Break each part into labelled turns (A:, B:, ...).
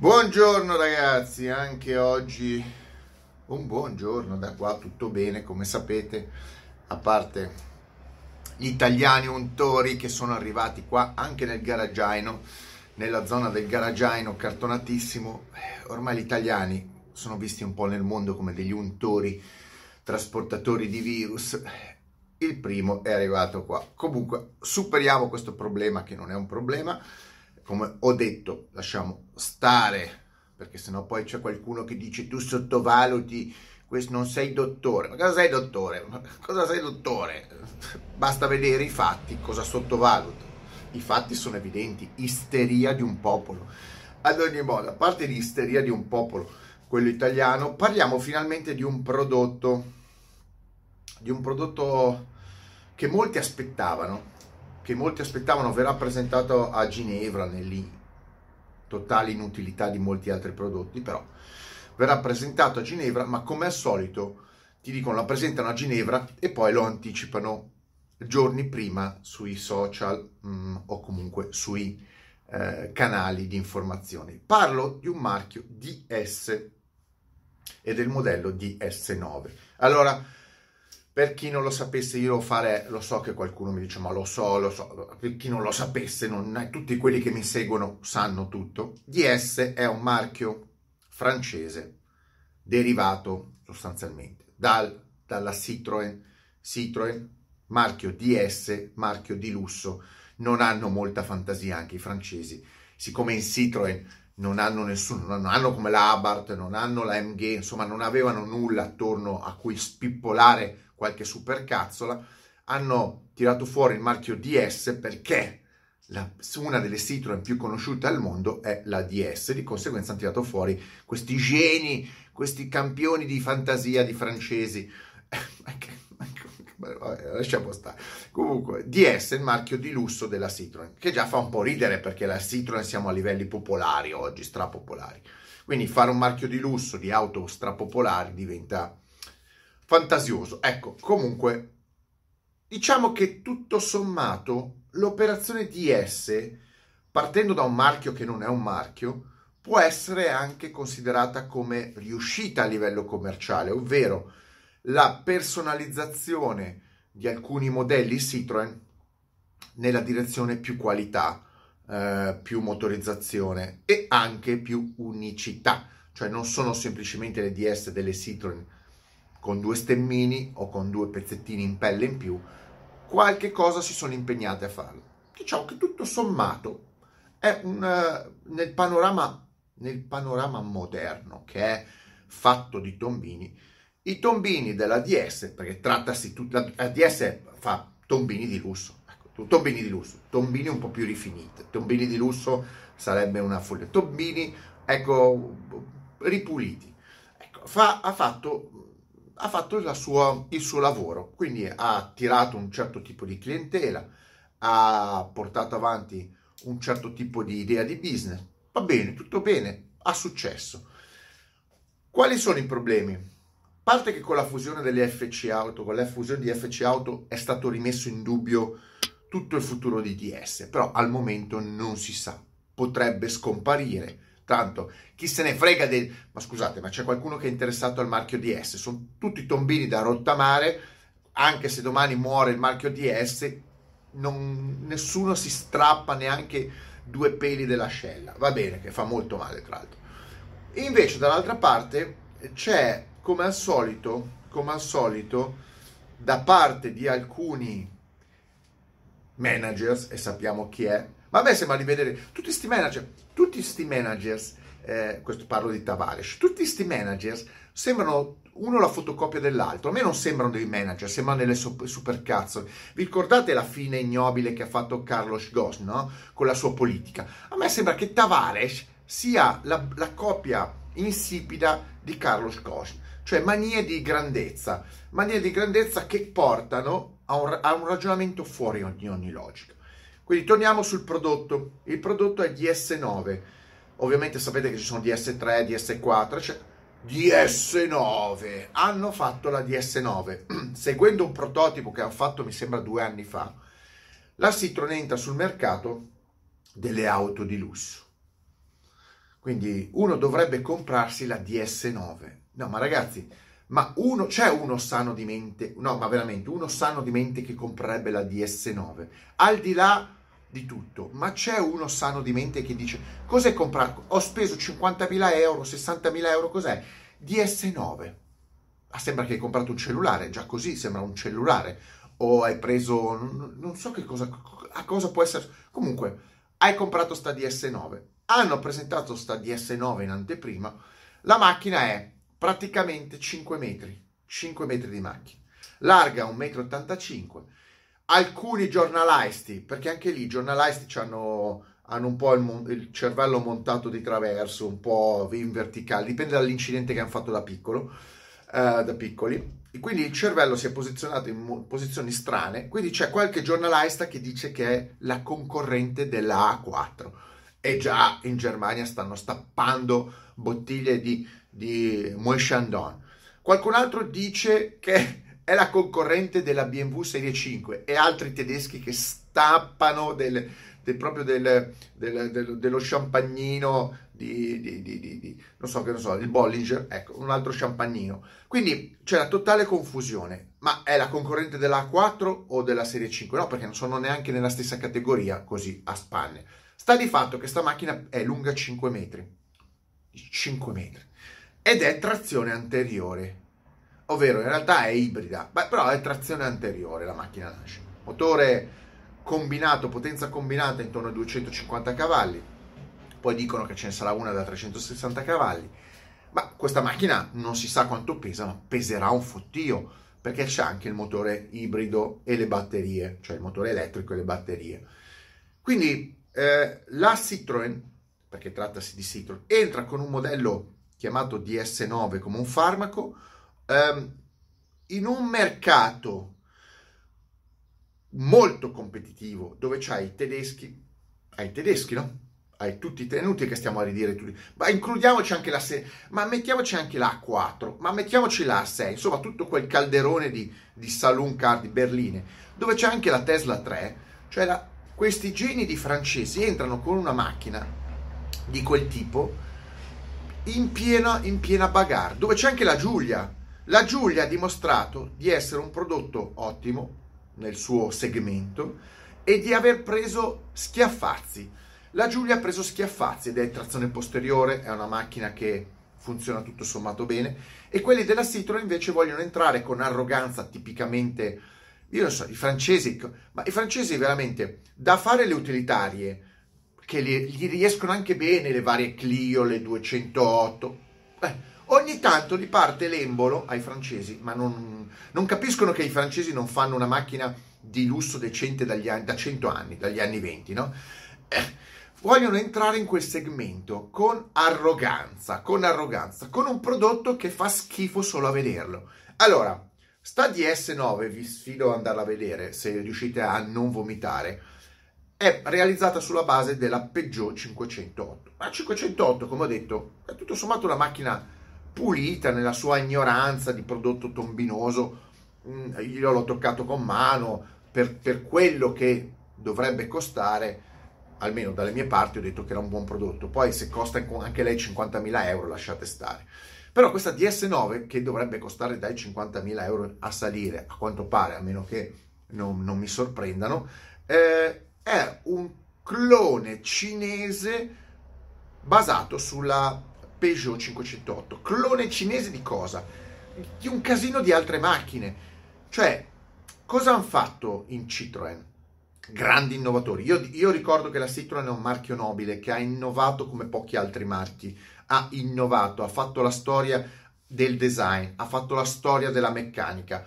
A: Buongiorno ragazzi, anche oggi un buongiorno da qua, tutto bene come sapete, a parte gli italiani untori che sono arrivati qua anche nel garaggiaino, nella zona del garaggiaino cartonatissimo, ormai gli italiani sono visti un po' nel mondo come degli untori, trasportatori di virus, il primo è arrivato qua. Comunque superiamo questo problema che non è un problema, come ho detto, lasciamo stare, perché sennò poi c'è qualcuno che dice tu sottovaluti, questo non sei dottore. Ma cosa sei dottore? cosa sei dottore? Basta vedere i fatti, cosa sottovaluto. I fatti sono evidenti, isteria di un popolo. Ad ogni modo, a parte l'isteria di un popolo, quello italiano, parliamo finalmente di un prodotto, di un prodotto che molti aspettavano, che molti aspettavano verrà presentato a Ginevra nella totale inutilità di molti altri prodotti, però verrà presentato a Ginevra, ma come al solito ti dicono la presentano a Ginevra e poi lo anticipano giorni prima sui social mm, o comunque sui eh, canali di informazioni. Parlo di un marchio DS e del modello DS9. Allora, per chi non lo sapesse, io fare, lo so che qualcuno mi dice, ma lo so, lo so. Per chi non lo sapesse, non, tutti quelli che mi seguono sanno tutto. DS è un marchio francese derivato sostanzialmente dal, dalla Citroën. Citroën, marchio DS, marchio di lusso. Non hanno molta fantasia anche i francesi. Siccome in Citroën non hanno nessuno, non hanno come la Abarth, non hanno la MG, insomma non avevano nulla attorno a cui spippolare qualche supercazzola, hanno tirato fuori il marchio DS perché la, una delle Citroen più conosciute al mondo è la DS, di conseguenza hanno tirato fuori questi geni, questi campioni di fantasia di francesi. lasciamo stare. Comunque, DS è il marchio di lusso della Citroen, che già fa un po' ridere perché la Citroen siamo a livelli popolari oggi, strapopolari. Quindi fare un marchio di lusso di auto strapopolari diventa fantasioso. Ecco, comunque, diciamo che tutto sommato l'operazione DS, partendo da un marchio che non è un marchio, può essere anche considerata come riuscita a livello commerciale, ovvero la personalizzazione di alcuni modelli Citroën nella direzione più qualità, eh, più motorizzazione e anche più unicità, cioè non sono semplicemente le DS delle Citroën con due stemmini o con due pezzettini in pelle in più, qualche cosa si sono impegnati a farlo. Diciamo che tutto sommato è un, uh, nel, panorama, nel panorama moderno che è fatto di tombini, i tombini della DS, perché trattasi tutta la DS fa tombini di lusso, ecco, tombini di lusso, tombini un po' più rifiniti, tombini di lusso sarebbe una follia, tombini, ecco, ripuliti. Ecco, fa, ha fatto ha fatto sua, il suo lavoro, quindi ha attirato un certo tipo di clientela, ha portato avanti un certo tipo di idea di business. Va bene, tutto bene, ha successo. Quali sono i problemi? A parte che con la fusione delle FC Auto, con la fusione di FC Auto è stato rimesso in dubbio tutto il futuro di DS, però al momento non si sa, potrebbe scomparire Tanto, chi se ne frega del... Ma scusate, ma c'è qualcuno che è interessato al marchio DS? Sono tutti tombini da rottamare, anche se domani muore il marchio DS, non... nessuno si strappa neanche due peli dell'ascella. Va bene, che fa molto male, tra l'altro. Invece, dall'altra parte, c'è, come al solito, come al solito, da parte di alcuni managers, e sappiamo chi è, ma a me sembra di vedere tutti questi manager, tutti questi managers, eh, questo parlo di Tavares, tutti questi managers sembrano uno la fotocopia dell'altro. A me non sembrano dei manager, sembrano delle supercazzo. Vi ricordate la fine ignobile che ha fatto Carlos Ghosn, no? Con la sua politica. A me sembra che Tavares sia la, la copia insipida di Carlos Ghosn, cioè manie di grandezza, manie di grandezza che portano a un, a un ragionamento fuori di ogni logica. Quindi torniamo sul prodotto. Il prodotto è DS9. Ovviamente sapete che ci sono DS3, DS4, cioè DS9. Hanno fatto la DS9 seguendo un prototipo che hanno fatto mi sembra due anni fa. La Citroën entra sul mercato delle auto di lusso. Quindi uno dovrebbe comprarsi la DS9. No, ma ragazzi, ma uno, c'è uno sano di mente, no, ma veramente uno sano di mente che comprerebbe la DS9. Al di là di tutto, ma c'è uno sano di mente che dice cos'è comprato? Ho speso 50.000 euro, 60.000 euro, cos'è? DS9. Ah, sembra che hai comprato un cellulare, già così sembra un cellulare. O hai preso, non, so che cosa, a cosa può essere. Comunque, hai comprato sta DS9. Hanno presentato sta DS9 in anteprima. La macchina è praticamente 5 metri, 5 metri di macchina, larga 1,85 m. Alcuni giornalisti, perché anche lì i giornalisti hanno, hanno un po' il, il, cervello montato di traverso, un po' in verticale, dipende dall'incidente che hanno fatto da piccolo, eh, da piccoli. E quindi il cervello si è posizionato in posizioni strane, quindi c'è qualche giornalista che dice che è la concorrente della A4 e già in Germania stanno stappando bottiglie di di Moët Chandon. Qualcun altro dice che è la concorrente della BMW Serie 5 e altri tedeschi che stappano del, del, proprio del, del, dello champagnino di, di, di, di, non so che non so, il Bollinger, ecco, un altro champagnino. Quindi c'è la totale confusione, ma è la concorrente della A4 o della Serie 5? No, perché non sono neanche nella stessa categoria, così a spanne. Sta di fatto che sta macchina è lunga 5 metri. 5 metri ed è trazione anteriore, ovvero in realtà è ibrida, però è trazione anteriore la macchina nasce. Motore combinato, potenza combinata intorno ai 250 cavalli, poi dicono che ce ne sarà una da 360 cavalli, ma questa macchina non si sa quanto pesa, ma peserà un fottio, perché c'è anche il motore ibrido e le batterie, cioè il motore elettrico e le batterie. Quindi eh, la Citroën, perché trattasi di Citroën, entra con un modello chiamato DS9 come un farmaco, ehm, in un mercato molto competitivo dove c'hai i tedeschi, hai i tedeschi, no? Hai tutti i tenuti che stiamo a ridire tutti. Ma includiamoci anche la 6, ma mettiamoci anche la A4, ma mettiamoci la A6, insomma tutto quel calderone di, di saloon car di Berline, dove c'è anche la Tesla 3, cioè la, questi geni di francesi entrano con una macchina di quel tipo in piena, in piena bagarre, dove c'è anche la Giulia. La Giulia ha dimostrato di essere un prodotto ottimo nel suo segmento e di aver preso schiaffazzi. La Giulia ha preso schiaffazzi ed è trazione posteriore, è una macchina che funziona tutto sommato bene e quelli della Citroën invece vogliono entrare con arroganza tipicamente, io non so, i francesi, ma i francesi veramente da fare le utilitarie che gli riescono anche bene le varie Clio, le 208. Eh, ogni tanto gli parte l'embolo ai francesi, ma non, non, capiscono che i francesi non fanno una macchina di lusso decente anni, da 100 anni, dagli anni 20, no? Eh, vogliono entrare in quel segmento con arroganza, con arroganza, con un prodotto che fa schifo solo a vederlo. Allora, sta DS9, vi sfido ad andarla a vedere se riuscite a non vomitare è realizzata sulla base della Peugeot 508. La 508, come ho detto, è tutto sommato una macchina pulita nella sua ignoranza di prodotto tombinoso. Mm, io l'ho toccato con mano per, per quello che dovrebbe costare, almeno dalle mie parti ho detto che era un buon prodotto. Poi se costa anche lei 50.000 euro, lasciate stare. Però questa DS9, che dovrebbe costare dai 50.000 euro a salire, a quanto pare, a meno che non, non mi sorprendano, eh, è un clone cinese basato sulla Peugeot 508. Clone cinese di cosa? Di un casino di altre macchine. Cioè, cosa hanno fatto in Citroën? Grandi innovatori. Io, io, ricordo che la Citroën è un marchio nobile che ha innovato come pochi altri marchi. Ha innovato, ha fatto la storia del design, ha fatto la storia della meccanica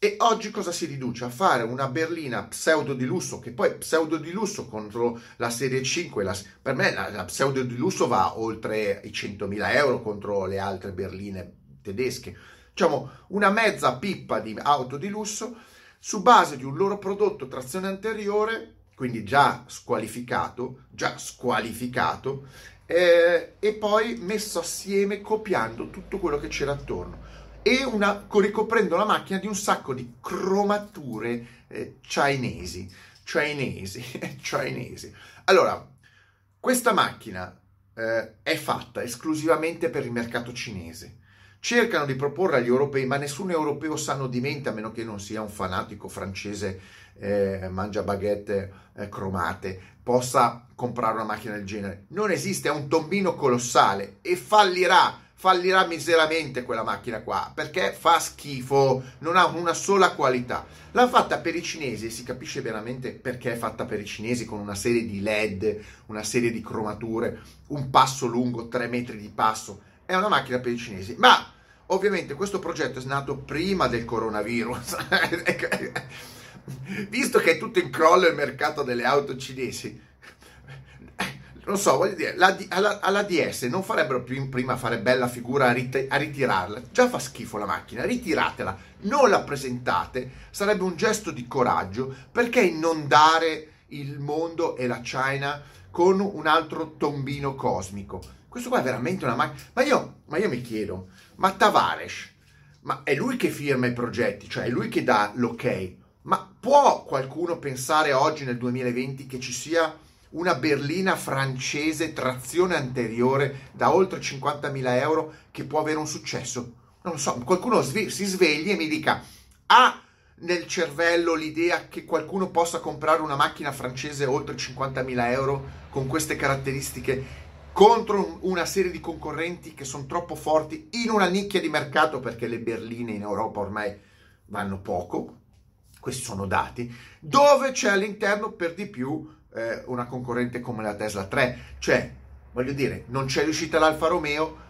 A: e oggi cosa si riduce? A fare una berlina pseudo di lusso, che poi pseudo di lusso contro la serie 5, la, per me la, la, pseudo di lusso va oltre i 100.000 euro contro le altre berline tedesche. Diciamo una mezza pippa di auto di lusso su base di un loro prodotto trazione anteriore, quindi già squalificato, già squalificato, eh, e poi messo assieme copiando tutto quello che c'era attorno e una, ricoprendo la macchina di un sacco di cromature eh, cinesi, cinesi, cinesi. Allora, questa macchina eh, è fatta esclusivamente per il mercato cinese. Cercano di proporre agli europei, ma nessun europeo sanno di mente, a meno che non sia un fanatico francese eh, mangia baguette eh, cromate, possa comprare una macchina del genere. Non esiste, è un tombino colossale e fallirà fallirà miseramente quella macchina qua perché fa schifo, non ha una sola qualità. L'ha fatta per i cinesi e si capisce veramente perché è fatta per i cinesi con una serie di LED, una serie di cromature, un passo lungo, 3 metri di passo. È una macchina per i cinesi, ma ovviamente questo progetto è nato prima del coronavirus. Visto che è tutto in crollo il mercato delle auto cinesi, non so, voglio dire, la, alla, alla, DS non farebbero più prima fare bella figura a, rit- a, ritirarla. Già fa schifo la macchina, ritiratela, non la presentate, sarebbe un gesto di coraggio perché inondare il mondo e la China con un altro tombino cosmico. Questo qua è veramente una macchina. Ma io, ma io mi chiedo, ma Tavares, ma è lui che firma i progetti, cioè è lui che dà l'ok. Ma può qualcuno pensare oggi nel 2020 che ci sia una berlina francese trazione anteriore da oltre 50.000 euro che può avere un successo. Non lo so, qualcuno si svegli e mi dica, ha nel cervello l'idea che qualcuno possa comprare una macchina francese oltre 50.000 euro con queste caratteristiche contro una serie di concorrenti che sono troppo forti in una nicchia di mercato perché le berline in Europa ormai vanno poco, questi sono dati, dove c'è all'interno per di più eh, una concorrente come la Tesla 3. Cioè, voglio dire, non c'è riuscita l'Alfa Romeo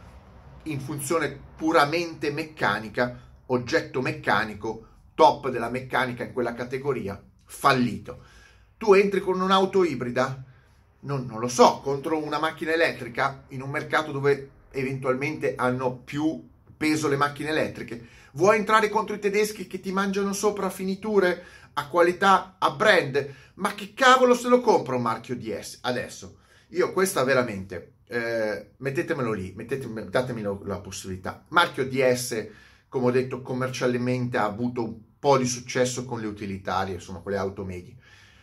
A: in funzione puramente meccanica, oggetto meccanico, top della meccanica in quella categoria, fallito. Tu entri con un'auto ibrida, non, non lo so, contro una macchina elettrica in un mercato dove eventualmente hanno più peso le macchine elettriche. Vuoi entrare contro i tedeschi che ti mangiano sopra finiture a qualità, a brand? Ma che cavolo se lo compro un marchio DS? Adesso, io questa veramente, eh, mettetemelo lì, mettetemi, datemi la possibilità. Marchio DS, come ho detto, commercialmente ha avuto un po' di successo con le utilitarie, insomma, con le auto medie.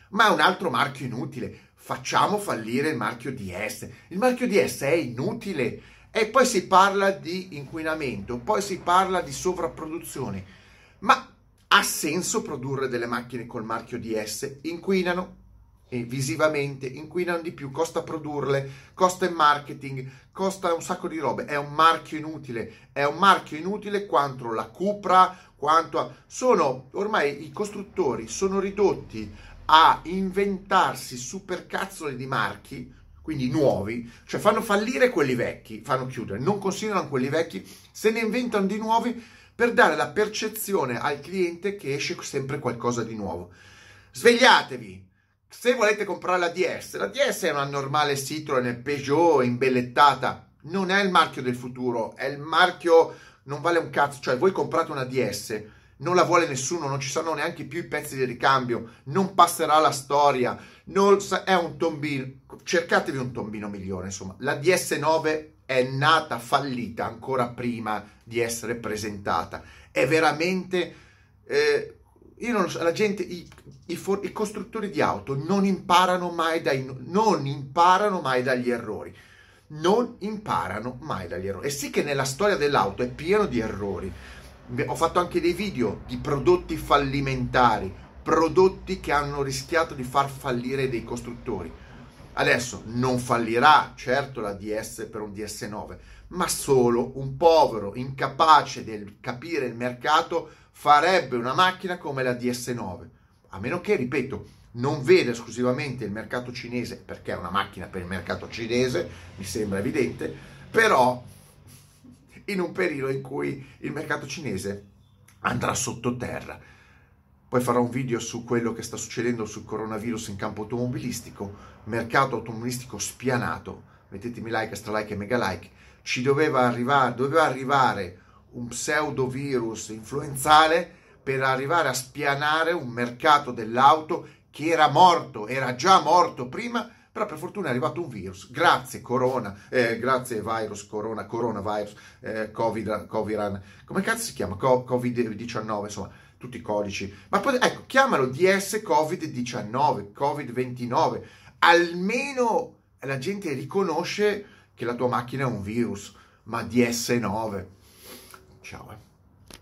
A: Ma è un altro marchio inutile. Facciamo fallire il marchio DS. Il marchio DS è inutile e poi si parla di inquinamento, poi si parla di sovrapproduzione. Ma ha senso produrre delle macchine col marchio DS? Inquinano e visivamente, inquinano di più, costa produrle, costa il marketing, costa un sacco di robe, è un marchio inutile, è un marchio inutile quanto la Cupra, quanto a... sono ormai i costruttori sono ridotti a inventarsi supercazzole di marchi quindi nuovi, cioè fanno fallire quelli vecchi, fanno chiudere, non considerano quelli vecchi, se ne inventano di nuovi per dare la percezione al cliente che esce sempre qualcosa di nuovo. Svegliatevi! Se volete comprare la DS, la DS è una normale Citroen Peugeot imbellettata, non è il marchio del futuro, è il marchio, non vale un cazzo, cioè voi comprate una DS, non la vuole nessuno, non ci sono neanche più i pezzi di ricambio, non passerà la storia, non, è un tombino, cercatevi un tombino migliore, insomma, la DS9 è nata fallita ancora prima di essere presentata, è veramente, eh, io non lo so, la gente, i, i, for, i costruttori di auto non imparano mai dai, non imparano mai dagli errori, non imparano mai dagli errori, e sì che nella storia dell'auto è pieno di errori, ho fatto anche dei video di prodotti fallimentari, prodotti che hanno rischiato di far fallire dei costruttori. Adesso non fallirà certo la DS per un DS9, ma solo un povero incapace di capire il mercato farebbe una macchina come la DS9. A meno che, ripeto, non vede esclusivamente il mercato cinese, perché è una macchina per il mercato cinese, mi sembra evidente, però in un periodo in cui il mercato cinese andrà sottoterra. Poi farò un video su quello che sta succedendo sul coronavirus in campo automobilistico, mercato automobilistico spianato. Mettetemi like, stra like e mega like. Ci doveva arrivare, doveva arrivare un pseudovirus influenzale per arrivare a spianare un mercato dell'auto che era morto, era già morto prima però per fortuna è arrivato un virus, grazie corona, eh, grazie virus, corona, coronavirus, eh, covid, coviran, come cazzo si chiama? Co- covid-19, insomma, tutti i codici. Ma poi, ecco, chiamalo DS covid-19, covid-29, almeno la gente riconosce che la tua macchina è un virus, ma di S9. Ciao. Eh.